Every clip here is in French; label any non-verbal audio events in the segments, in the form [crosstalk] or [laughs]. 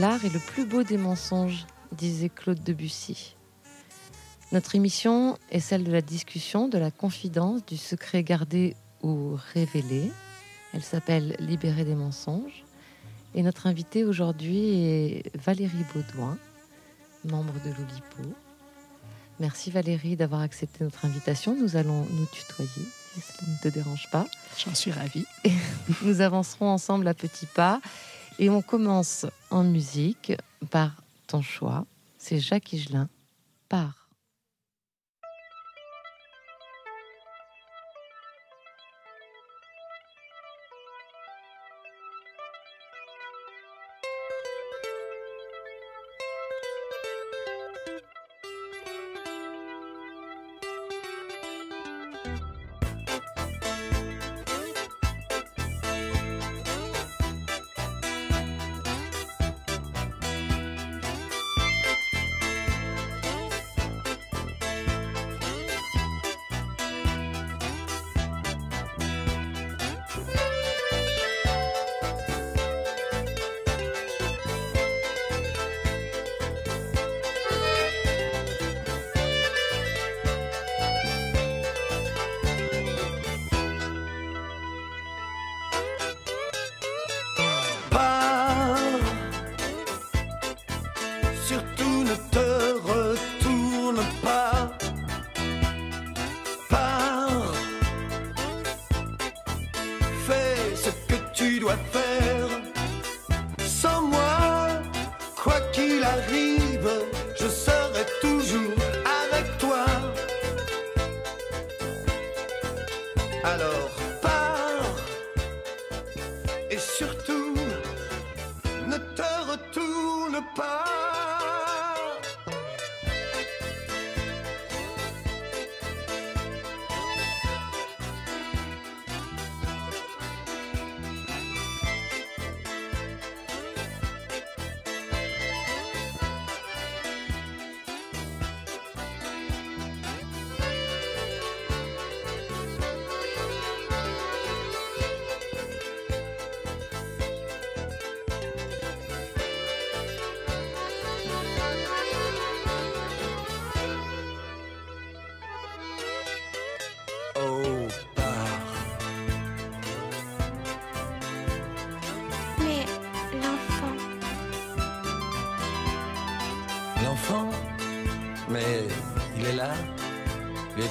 L'art est le plus beau des mensonges, disait Claude Debussy. Notre émission est celle de la discussion, de la confidence, du secret gardé ou révélé. Elle s'appelle Libérer des mensonges. Et notre invitée aujourd'hui est Valérie Baudouin, membre de l'Oulipo. Merci Valérie d'avoir accepté notre invitation. Nous allons nous tutoyer, si cela ne te dérange pas. J'en suis ravie. nous avancerons ensemble à petits pas. Et on commence en musique par ton choix. C'est Jacques Higelin, par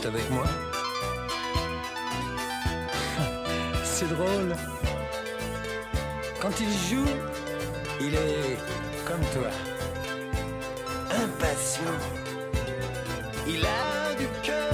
avec moi [laughs] C'est drôle. Quand il joue, il est comme toi. Impatient. Il a du cœur,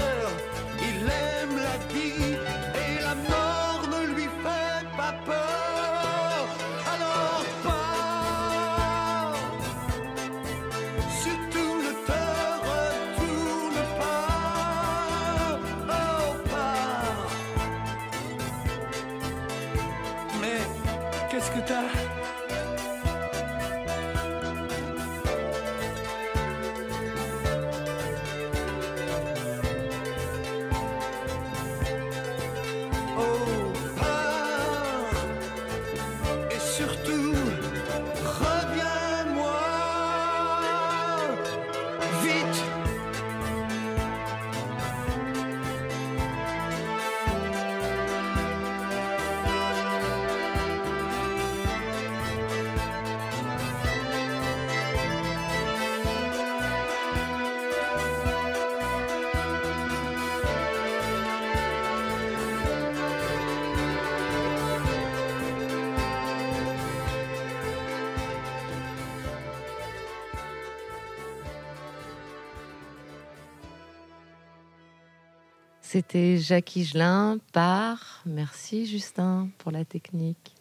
C'était Jacques Higelin par. Merci Justin pour la technique.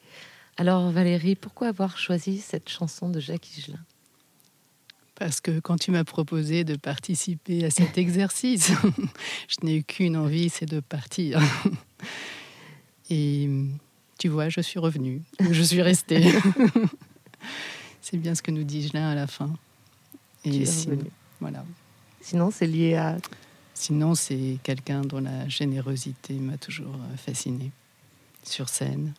Alors Valérie, pourquoi avoir choisi cette chanson de Jacques Higelin? Parce que quand tu m'as proposé de participer à cet exercice, [laughs] je n'ai eu qu'une envie, c'est de partir. [laughs] Et tu vois, je suis revenue, je suis restée. [laughs] c'est bien ce que nous dit Higelin à la fin. Tu es Et sinon, voilà. Sinon, c'est lié à. Sinon, c'est quelqu'un dont la générosité m'a toujours fasciné. Sur scène,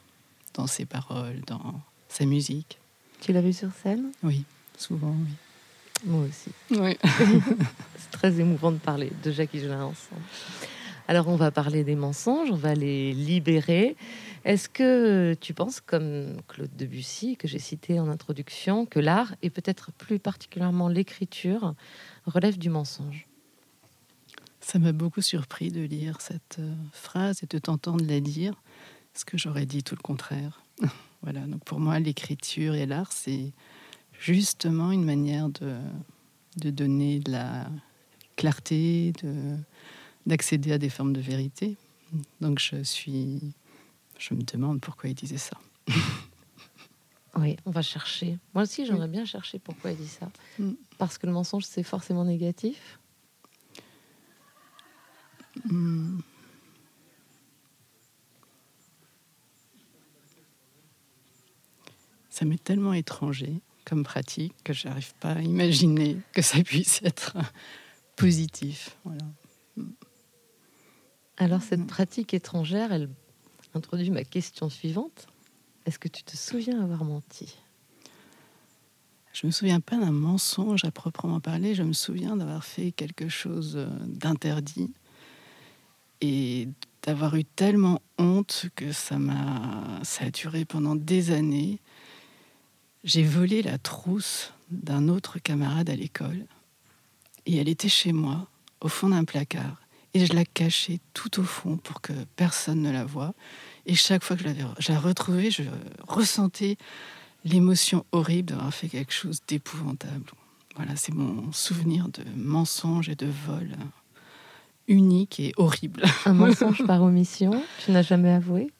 dans ses paroles, dans sa musique. Tu l'as vu sur scène? Oui, souvent, oui. Moi aussi. Oui. [laughs] C'est très émouvant de parler de Jacques Higelin ensemble. Alors, on va parler des mensonges, on va les libérer. Est-ce que tu penses, comme Claude Debussy, que j'ai cité en introduction, que l'art, et peut-être plus particulièrement l'écriture, relève du mensonge? Ça m'a beaucoup surpris de lire cette euh, phrase et de t'entendre la dire, parce que j'aurais dit tout le contraire. [laughs] voilà, donc pour moi, l'écriture et l'art, c'est justement une manière de, de donner de la clarté, de, d'accéder à des formes de vérité. Donc je suis, je me demande pourquoi il disait ça. [laughs] Oui, on va chercher. Moi aussi, j'aimerais bien chercher pourquoi il dit ça. Mm. Parce que le mensonge, c'est forcément négatif. Hmm. Ça m'est tellement étranger comme pratique que j'arrive pas à imaginer que ça puisse être positif. Voilà. Alors, cette pratique étrangère, elle introduit ma question suivante. Est-ce que tu te souviens avoir menti? Je me souviens pas d'un mensonge à proprement parler. Je me souviens d'avoir fait quelque chose d'interdit et d'avoir eu tellement honte que ça m'a, ça a duré pendant des années. J'ai volé la trousse d'un autre camarade à l'école et elle était chez moi, au fond d'un placard. Et je la cachais tout au fond pour que personne ne la voie. Et chaque fois que je, l'avais, je la retrouvais, je ressentais l'émotion horrible d'avoir fait quelque chose d'épouvantable. Voilà, c'est mon souvenir de mensonge et de vol unique et horrible. Un mensonge par omission Tu n'as jamais avoué?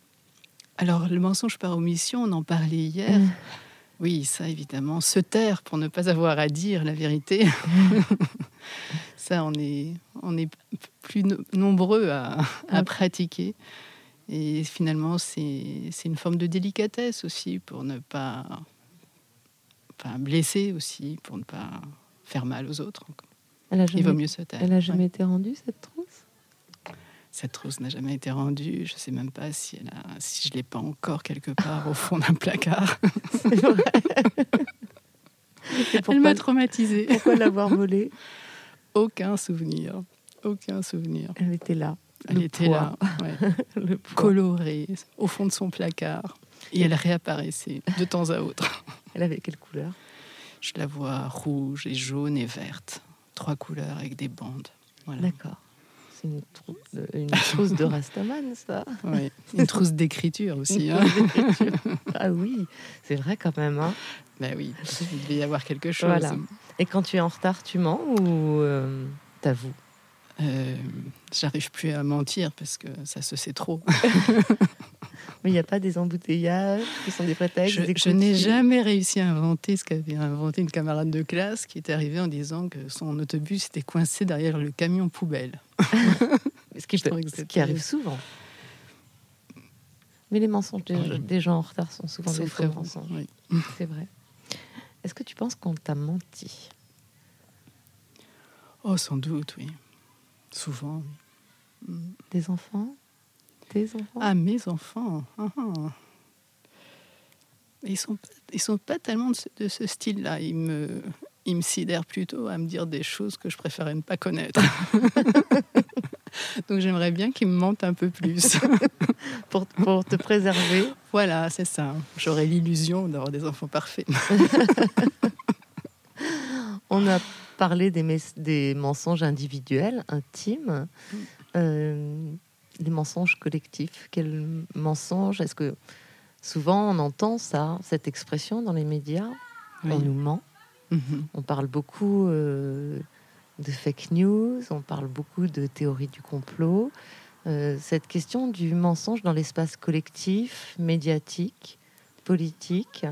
Alors, le mensonge par omission, on en parlait hier. Mm. Oui, ça évidemment. Se taire pour ne pas avoir à dire la vérité. [laughs] ça, on est, on est plus no- nombreux à, à Ah. pratiquer. Et finalement, c'est une forme de délicatesse aussi pour ne pas. Enfin, blesser aussi, pour ne pas faire mal aux autres. Elle a Il vaut mieux se taire. elle a Ouais. jamais été rendue, cette Cette trousse n'a jamais été rendue. Je ne sais même pas si, elle a, si je l'ai pas encore quelque part au fond d'un placard. [laughs] C'est vrai. Elle m'a traumatisée. pourquoi l'avoir volée? Aucun souvenir. Aucun souvenir. Elle était là. Elle Le était poids. là, ouais, [laughs] colorée, au fond de son placard. Et elle réapparaissait de temps à autre. Elle avait quelle couleur? Je la vois rouge et jaune et verte. Trois couleurs avec des bandes. Voilà. D'accord. C'est une, trou- euh, une trousse de Rastaman, ça. Ouais. [laughs] Une trousse d'écriture aussi. Hein. [laughs] ah oui, c'est vrai quand même. hein. Ben oui, il devait y avoir quelque chose. Voilà. Et quand tu es en retard, tu mens ou euh, t'avoues? Euh, J'arrive plus à mentir parce que ça se sait trop. [laughs] Mais il n'y a pas des embouteillages qui sont des prétextes Je, je n'ai jamais réussi à inventer ce qu'avait inventé une camarade de classe qui est arrivée en disant que son autobus était coincé derrière le camion poubelle. Ce qui, ce arrive souvent. Mais les mensonges des, Oui. des gens en retard sont souvent des faux mensonges. oui. [laughs] C'est vrai. Est-ce que tu penses qu'on t'a menti? Oh, sans doute, oui. Souvent. oui. Des enfants? Tes enfants? Ah, mes enfants. ah, ah. Ils sont, pas- ils sont pas tellement de ce, de ce style-là. Ils me, ils me sidèrent plutôt à me dire des choses que je préférais ne pas connaître. [laughs] Donc j'aimerais bien qu'ils me mentent un peu plus. [laughs] pour, pour te préserver voilà, c'est ça. J'aurais l'illusion d'avoir des enfants parfaits. [laughs] On a parlé des, des mensonges individuels, intimes, Mm. euh, des mensonges collectifs. Quel mensonge Est-ce que souvent on entend ça, cette expression dans les médias? On Oui. nous ment? On parle beaucoup euh, de fake news, on parle beaucoup de théorie du complot. Euh, cette question du mensonge dans l'espace collectif, médiatique, politique,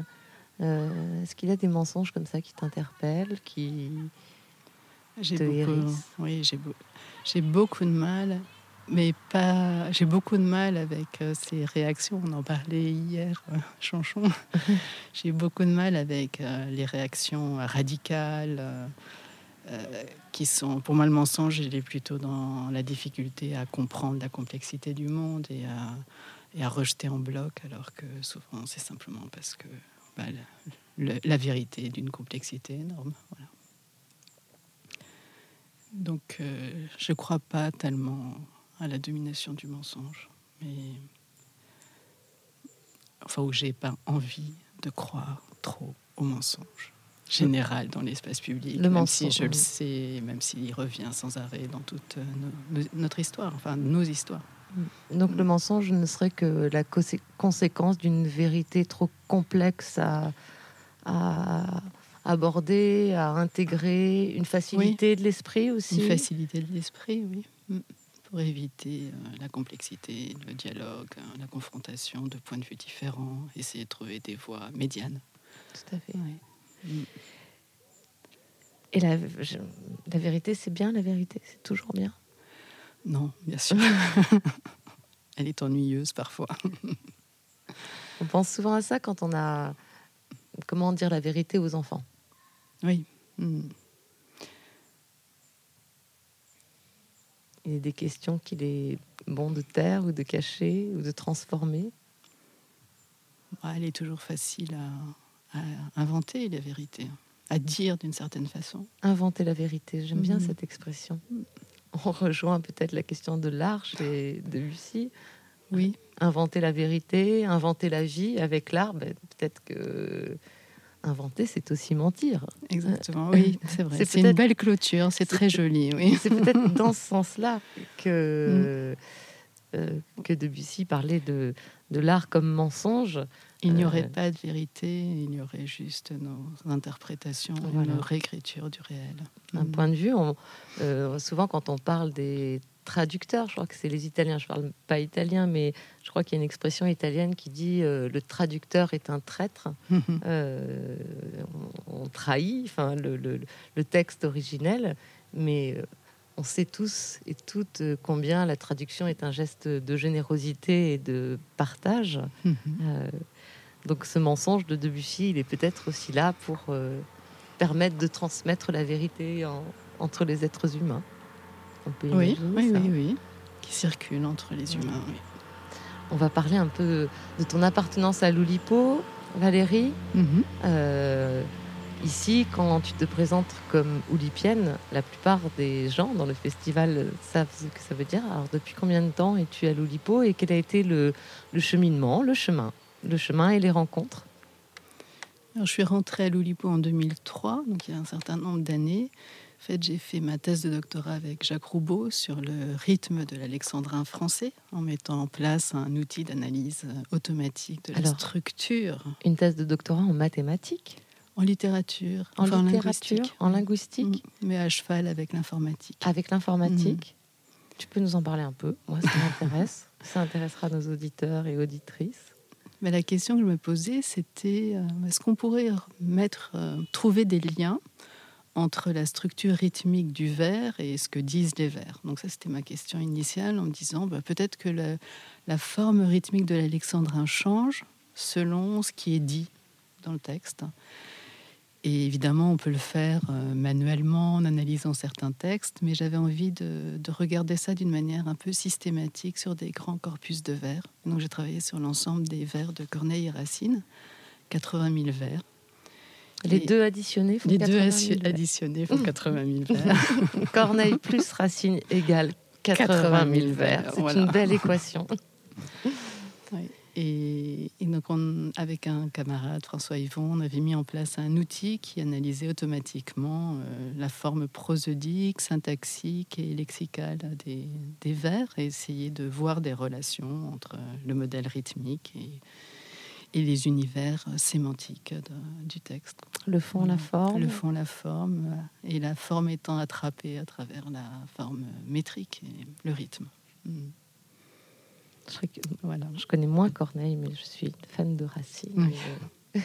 euh, est-ce qu'il y a des mensonges comme ça qui t'interpellent, qui J'ai te beaucoup, hérisse. oui, j'ai beau- j'ai beaucoup de mal, mais pas. J'ai beaucoup de mal avec euh, ces réactions. On en parlait hier, euh, Chanchon. [laughs] j'ai beaucoup de mal avec euh, les réactions radicales. euh, qui sont, pour moi, le mensonge, il est plutôt dans la difficulté à comprendre la complexité du monde et à, et à rejeter en bloc, alors que souvent, c'est simplement parce que bah, la vérité d'une complexité énorme. Voilà. Donc, euh, je ne crois pas tellement à la domination du mensonge, mais enfin, où j'ai pas envie de croire trop au mensonge général dans l'espace public, Le même si mensonge, je le sais, même s'il revient sans arrêt dans toute euh, nos- notre histoire, enfin nos histoires. Donc Mm. le mensonge ne serait que la consé- conséquence d'une vérité trop complexe à, à aborder, à intégrer, une facilité de l'esprit aussi. Une facilité de l'esprit, oui, Mm. Pour éviter euh, la complexité, le dialogue, euh, la confrontation de points de vue différents, essayer de trouver des voies médianes. Tout à fait. Ouais. Et la, je- la vérité, c'est bien, la vérité, c'est toujours bien? Non, bien sûr. [laughs] Elle est ennuyeuse parfois. [laughs] On pense souvent à ça quand on a comment dire la vérité aux enfants? Oui. Mm. Il y a des questions qu'il est bon de taire ou de cacher ou de transformer. Ah, Elle est toujours facile à, à inventer la vérité, à dire d'une certaine façon. Inventer la vérité, j'aime bien Mhm. cette expression. On rejoint peut-être la question de l'art chez Debussy. Oui. Inventer la vérité, inventer la vie avec l'art, ben, peut-être que inventer, c'est aussi mentir. Exactement, oui, [laughs] c'est vrai. c'est une belle clôture, c'est très joli, oui. [laughs] C'est peut-être [laughs] dans ce sens-là que, euh, que Debussy parlait de, de l'art comme mensonge. Il n'y aurait Euh, pas de vérité, il y aurait juste nos interprétations, Voilà. une réécriture du réel. Un Mm. point de vue, on- euh, souvent quand on parle des traducteurs, je crois que c'est les Italiens, je parle pas italien, mais je crois qu'il y a une expression italienne qui dit euh, le traducteur est un traître. Mhm. Euh, on, on trahit enfin, le, le- le texte originel, mais euh, on sait tous et toutes combien la traduction est un geste de générosité et de partage. Mhm. Euh, donc ce mensonge de Debussy, il est peut-être aussi là pour permettre de transmettre la vérité en- entre les êtres humains. Peut Oui, imaginer oui, oui, oui. Qui circule entre les humains. oui. On va parler un peu de ton appartenance à l'Oulipo, Valérie. Mhm. Euh, ici, quand tu te présentes comme oulipienne, la plupart des gens dans le festival savent ce que ça veut dire. Alors, depuis combien de temps es-tu à l'Oulipo et quel a été le, le cheminement, le chemin, le chemin et les rencontres? Alors, je suis rentrée à l'Oulipo en 2003, donc il y a un certain nombre d'années. En fait, j'ai fait ma thèse de doctorat avec Jacques Roubaud sur le rythme de l'alexandrin français, en mettant en place un outil d'analyse euh, automatique de la Alors, structure Une thèse de doctorat en mathématiques, en littérature, en enfin, littérature, linguistique. en linguistique, Mm, mais à cheval avec l'informatique. avec l'informatique? Mm. Tu peux nous en parler un peu? Moi, ça m'intéresse. [laughs] ça intéressera nos auditeurs et auditrices. Mais la question que je me posais, c'était euh, est-ce qu'on pourrait mettre, euh, trouver des liens entre la structure rythmique du vers et ce que disent les vers Donc ça, c'était ma question initiale en me disant bah, peut-être que la, forme rythmique de l'alexandrin change selon ce qui est dit dans le texte. Et évidemment, on peut le faire euh, manuellement en analysant certains textes, mais j'avais envie de regarder ça d'une manière un peu systématique sur des grands corpus de vers. Donc j'ai travaillé sur l'ensemble des vers de Corneille et Racine, 80 000 vers. Les deux additionnés font Les deux 80 000 assi- vers. additionnés font 80 000 vers. Corneille plus Racine égale 80 000 vers. C'est Voilà. une belle équation. [laughs] Et, et donc, on- avec un camarade, François Yvon, on avait mis en place un outil qui analysait automatiquement euh, la forme prosodique, syntaxique et lexicale des, des vers et essayait de voir des relations entre le modèle rythmique et, et les univers sémantiques de- du texte. Le fond, la forme. Le fond, la forme, euh, et la forme étant attrapée à travers la forme métrique et le rythme. Mm. Je, Voilà. je connais moins Corneille, mais je suis fan de Racine. Oui. Euh,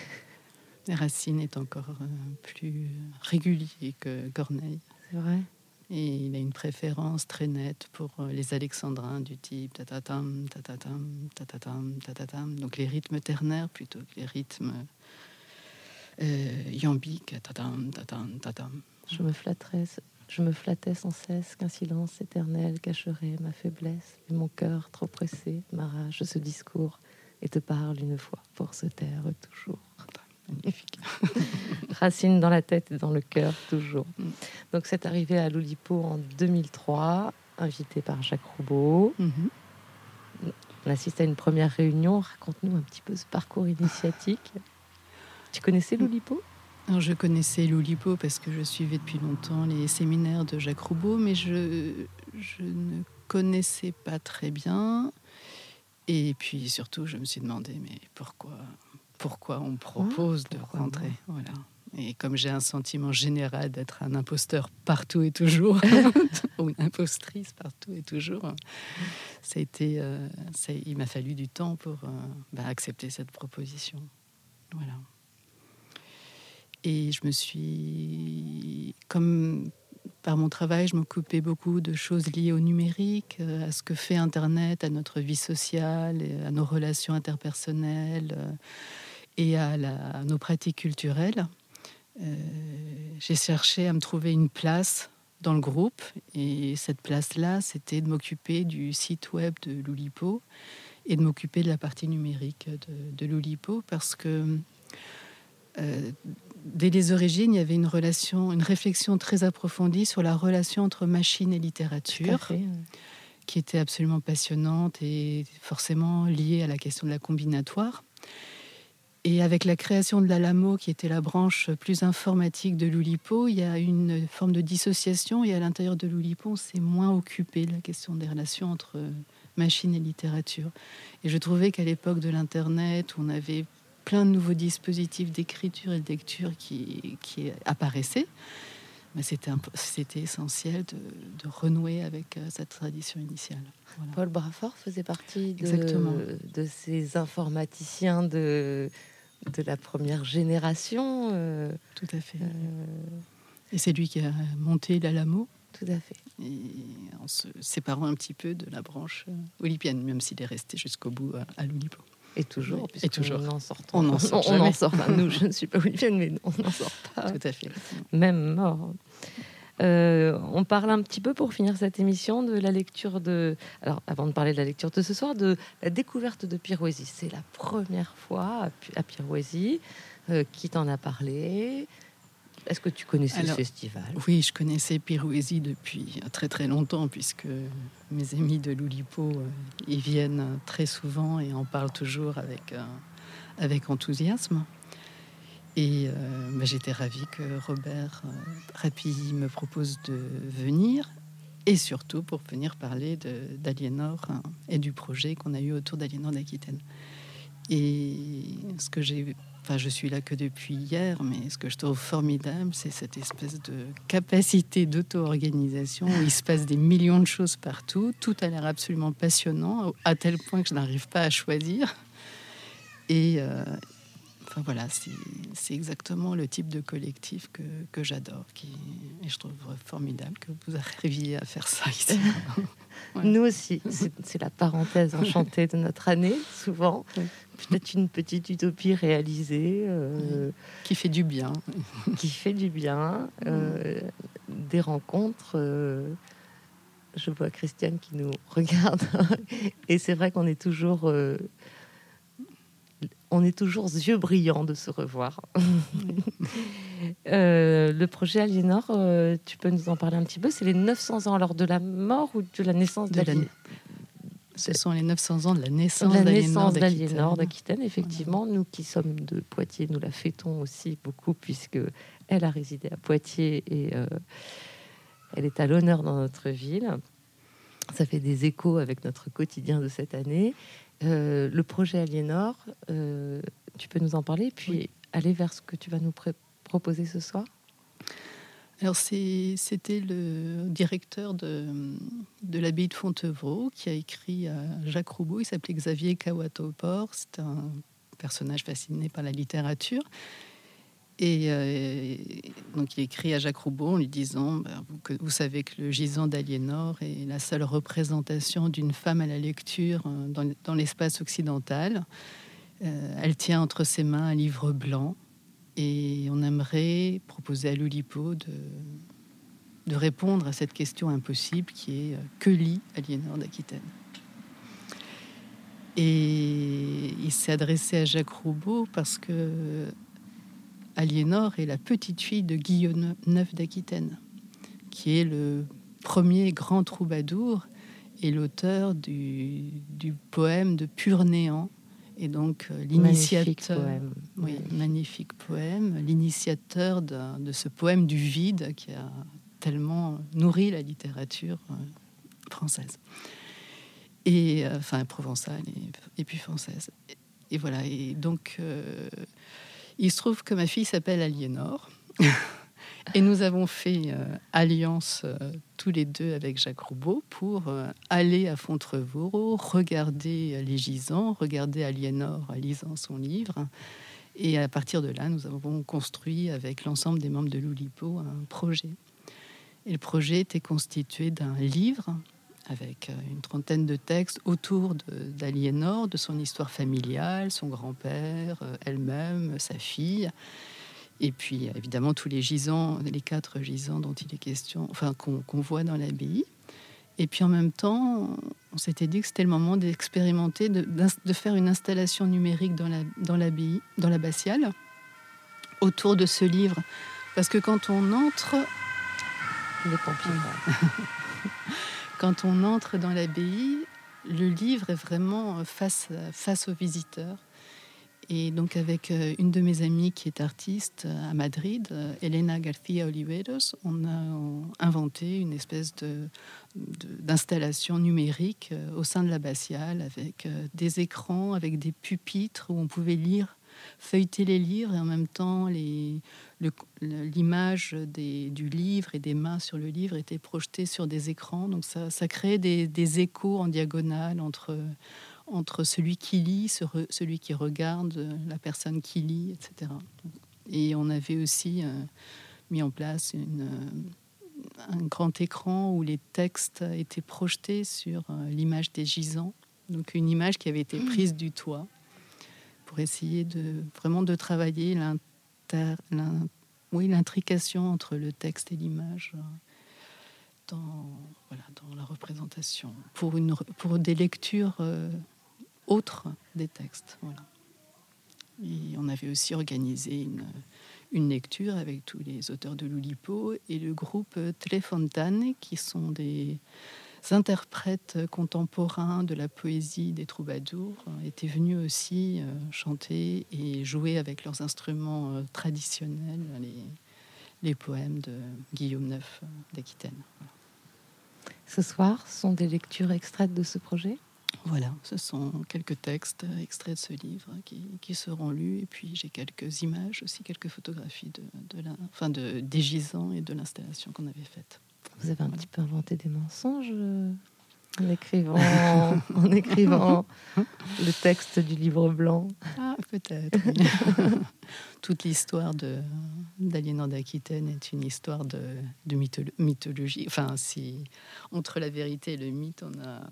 [laughs] Racine est encore euh, plus régulier que Corneille. C'est vrai? Et il a une préférence très nette pour euh, les alexandrins du type tatatam, tatatam, tatatam, tatatam. Donc les rythmes ternaires plutôt que les rythmes euh, iambiques. Tatatam, tatatam, tatatam. Je me flatterais, je me flattais sans cesse qu'un silence éternel cacherait ma faiblesse, et mon cœur trop pressé m'arrache ce discours et te parle une fois pour se taire toujours. magnifique. [laughs] Racine dans la tête et dans le cœur, toujours. Donc, c'est arrivé à l'Oulipo en 2003, invité par Jacques Roubaud. Mhm. On assiste à une première réunion. Raconte-nous un petit peu ce parcours initiatique. [laughs] Tu connaissais l'Oulipo Alors, je connaissais l'Oulipo parce que je suivais depuis longtemps les séminaires de Jacques Roubaud, mais je, je ne connaissais pas très bien. Et puis surtout, je me suis demandé, mais pourquoi, pourquoi on propose de pourquoi rentrer? voilà. Et comme j'ai un sentiment général d'être un imposteur partout et toujours, [laughs] ou une impostrice partout et toujours, ça a été, euh, ça- il m'a fallu du temps pour euh, bah, accepter cette proposition. Voilà. Et je me suis, comme par mon travail, je m'occupais beaucoup de choses liées au numérique, euh, à ce que fait Internet, à notre vie sociale, à nos relations interpersonnelles et à, la- à nos pratiques culturelles. Euh, J'ai cherché à me trouver une place dans le groupe et cette place-là, c'était de m'occuper du site web de l'Oulipo et de m'occuper de la partie numérique de, de l'Oulipo parce que euh, dès les origines, il y avait une relation, une réflexion très approfondie sur la relation entre machine et littérature, qui était absolument passionnante et forcément liée à la question de la combinatoire. Et avec la création de l'Alamo, qui était la branche plus informatique de l'Oulipo, il y a une forme de dissociation et à l'intérieur de l'Oulipo, on s'est moins occupé de la question des relations entre machine et littérature. Et je trouvais qu'à l'époque de l'Internet, on avait plein de nouveaux dispositifs d'écriture et de lecture qui, apparaissaient, c'était, essentiel de, de renouer avec euh, cette tradition initiale. Voilà. Paul Brafort faisait partie de, ces informaticiens de, de la première génération. euh, Tout à fait. euh, Et c'est lui qui a monté l'Alamo, tout à fait. et en se séparant un petit peu de la branche euh, olympienne, même s'il est resté jusqu'au bout à, à l'Oulipo. Et toujours, Oui, et toujours. en sort. On n'en sort on, en jamais. sort. Enfin, nous, je ne suis pas olympienne, mais on n'en sort pas. Tout à fait. Même mort. Euh, on parle un petit peu pour finir cette émission de la lecture de. Alors, avant de parler de la lecture de ce soir, de la découverte de Pirouésie. C'est la première fois à Pirouésie. Euh, qui t'en a parlé Est-ce que tu connaissais Alors, ce festival? Oui, je connaissais Pirouésie depuis très très longtemps, puisque mes amis de l'Oulipo euh, y viennent très souvent et en parlent toujours avec, euh, avec enthousiasme. Et euh, bah, j'étais ravie que Robert euh, Rapilly me propose de venir, et surtout pour venir parler d'Aliénor hein, et du projet qu'on a eu autour d'Aliénor d'Aquitaine. Et ce que j'ai Enfin, je suis là que depuis hier, mais ce que je trouve formidable, c'est cette espèce de capacité d'auto-organisation il se passe des millions de choses partout. Tout a l'air absolument passionnant, à tel point que je n'arrive pas à choisir. Et euh, enfin voilà, c'est exactement le type de collectif que, que j'adore. Qui, et je trouve formidable que vous arriviez à faire ça ici. [laughs] Nous aussi, c'est la parenthèse enchantée de notre année, souvent. Peut-être une petite utopie réalisée euh, qui fait du bien. [laughs] qui fait du bien, euh, des rencontres. euh, je vois Christiane qui nous regarde, [laughs] et c'est vrai qu'on est toujours, on est toujours yeux brillants de se revoir. [laughs] Euh, le projet Aliénor, euh, tu peux nous en parler un petit peu? C'est les 900 ans alors de la mort ou de la naissance d'Aliénor Ce sont les 900 ans de la naissance d'Aquitaine. d'Aliénor d'Aquitaine, effectivement. Nous qui sommes de Poitiers, nous la fêtons aussi beaucoup puisque elle a résidé à Poitiers et euh, elle est à l'honneur dans notre ville. Ça fait des échos avec notre quotidien de cette année. Euh, le projet Aliénor, euh, tu peux nous en parler, puis aller vers ce que tu vas nous proposer ce soir? Alors c'était le directeur de, de l'abbaye de Fontevraud qui a écrit à Jacques Roubaud. Il s'appelait Xavier Kawatopor. C'est un personnage fasciné par la littérature. Et euh, donc il écrit à Jacques Roubaud en lui disant ben, vous, vous savez que le gisant d'Aliénor est la seule représentation d'une femme à la lecture euh, dans, l'espace occidental. Euh, elle tient entre ses mains un livre blanc et on aimerait proposer à l'Oulipo de, répondre à cette question impossible qui est que lit Aliénor d'Aquitaine? Et il s'est adressé à Jacques Roubaud parce que Aliénor est la petite fille de Guillaume IX d'Aquitaine, qui est le premier grand troubadour et l'auteur du, du poème de Pur Néant, et donc euh, l'initiateur, oui, Magnifique. poème, l'initiateur de, de ce poème du vide qui a tellement nourri la littérature euh, française, et euh, enfin provençale et, et puis française. Et, et voilà. Et donc, euh, il se trouve que ma fille s'appelle Aliénor. [laughs] Et nous avons fait euh, alliance euh, tous les deux avec Jacques Roubaud pour euh, aller à Fontevraud, regarder les gisants, regarder Aliénor lisant son livre. Et à partir de là, nous avons construit avec l'ensemble des membres de l'Oulipo un projet. Et le projet était constitué d'un livre avec euh, une trentaine de textes autour d'Aliénor, de, son histoire familiale, son grand-père, euh, elle-même, sa fille. Et puis, évidemment, tous les gisants, les quatre gisants dont il est question, enfin, qu'on voit dans l'abbaye. Et puis, en même temps, on s'était dit que c'était le moment d'expérimenter, de, faire une installation numérique dans l'abbaye, dans l'abbatiale, autour de ce livre. Parce que quand on entre, Les pompiers. [laughs] quand on entre dans l'abbaye, le livre est vraiment face, face aux visiteurs. Et donc avec euh, une de mes amies qui est artiste euh, à Madrid, euh, Elena García Oliveros, on a euh, inventé une espèce d'installation numérique euh, au sein de l'abbatiale avec euh, des écrans, avec des pupitres où on pouvait lire, feuilleter les livres et en même temps le- l'image du livre et des mains sur le livre était projetée sur des écrans. Donc ça, ça créait des, des échos en diagonale entre, entre celui qui lit, celui qui regarde, la personne qui lit, etc. Et on avait aussi euh, mis en place une, euh, un grand écran où les textes étaient projetés sur euh, l'image des gisants. Donc une image qui avait été prise du toit pour essayer de vraiment de travailler l'inter- l'in- oui, l'intrication entre le texte et l'image euh, dans, la représentation, pour, une, des lectures euh, autres des textes. Voilà. Et on avait aussi organisé une, lecture avec tous les auteurs de l'Oulipo et le groupe euh, Telefontane, qui sont des interprètes contemporains de la poésie des troubadours, étaient venus aussi euh, chanter et jouer avec leurs instruments euh, traditionnels les, les poèmes de Guillaume IX euh, d'Aquitaine. Ce soir, ce sont des lectures extraites de ce projet? Voilà, ce sont quelques textes extraits de ce livre qui, qui seront lus. Et puis j'ai quelques images, aussi quelques photographies de, de la, enfin de, des gisants et de l'installation qu'on avait faite. Vous avez un petit peu inventé des mensonges euh, en écrivant, [laughs] en écrivant [laughs] le texte du livre blanc. Ah, peut-être. oui. [laughs] Toute l'histoire de- d'Aliénor d'Aquitaine est une histoire de, de mytholo- mythologie. Enfin, si entre la vérité et le mythe, on a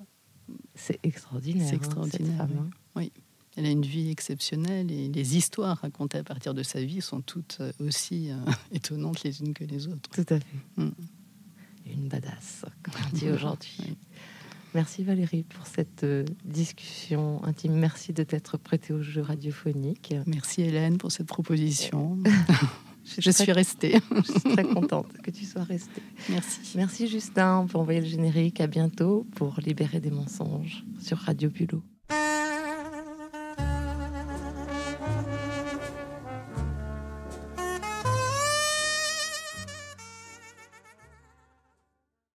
C'est extraordinaire. C'est hein, extraordinaire, cette femme, hein. Elle a une vie exceptionnelle et les histoires racontées à partir de sa vie sont toutes euh, aussi euh, étonnantes les unes que les autres. Tout à fait. Mm. Une badass, comme on dit [laughs] aujourd'hui. Merci Valérie pour cette euh, discussion intime. Merci de t'être prêtée au jeu radiophonique. Merci Hélène pour cette proposition. Je [laughs] Je suis restée. [laughs] je suis très contente que tu sois restée. Merci. Merci Justin. On peut envoyer le générique. À bientôt pour Libérer des mensonges sur Radio Bulot.